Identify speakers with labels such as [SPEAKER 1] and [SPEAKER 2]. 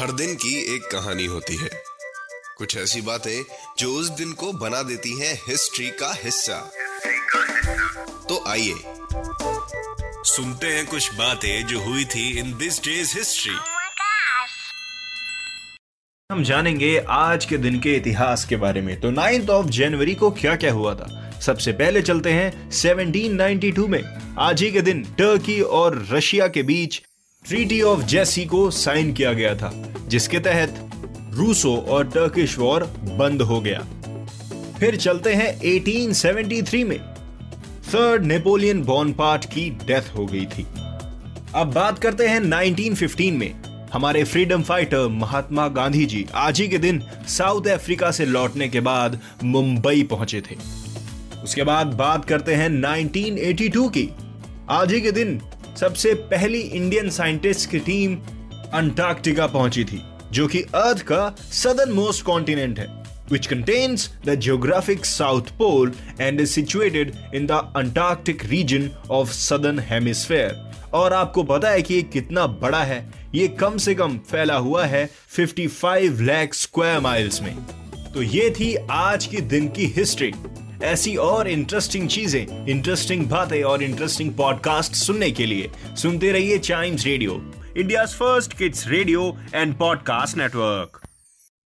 [SPEAKER 1] हर दिन की एक कहानी होती है। कुछ ऐसी बातें जो उस दिन को बना देती हैं हिस्ट्री का हिस्सा। तो आइए सुनते हैं कुछ बातें जो हुई थी इन दिस डेज़ हिस्ट्री!
[SPEAKER 2] हम जानेंगे आज के दिन के इतिहास के बारे में। तो 9th ऑफ़ जनवरी को क्या क्या हुआ था? सबसे पहले चलते हैं 1792 में। आज ही के दिन टर्की और रशिया के बीच ट्रीटी ऑफ़ जेसी को साइन किया गया था, जिसके तहत रूसो और टर्किश वॉर बंद हो गया। फिर चलते हैं 1873 में। थर्ड नेपोलियन बॉनपार्ट की डेथ हो गई थी। अब बात करते हैं 1915 में। हमारे फ्रीडम फाइटर महात्मा गांधी जी आज ही के दिन साउथ अफ्रीका से लौटने के बाद मुंबई पहुँचे थे। उसके बाद बात करते हैं 1982 की। आज ही के दिन सबसे पहली इंडियन साइंटिस्ट की टीम अंटार्कटिका पहुँची थी, जो कि अर्थ का सदर्न मोस्ट कॉन्टिनेंट है, which contains the geographic south pole and is situated in the Antarctic region of southern hemisphere. और आपको पता है कि ये कितना बड़ा है, ये कम से कम फैला हुआ है 55 लाख स्क्वायर माइल्स में। तो ये थी आज की दिन की हिस्ट्री ऐसी और इंटरेस्टिंग चीज़ें इंटरेस्टिंग बातें और इंटरेस्टिंग पॉडकास्ट सुनने के लिए सुनते रहिए Chimes Radio India First Kids Radio and Podcast Network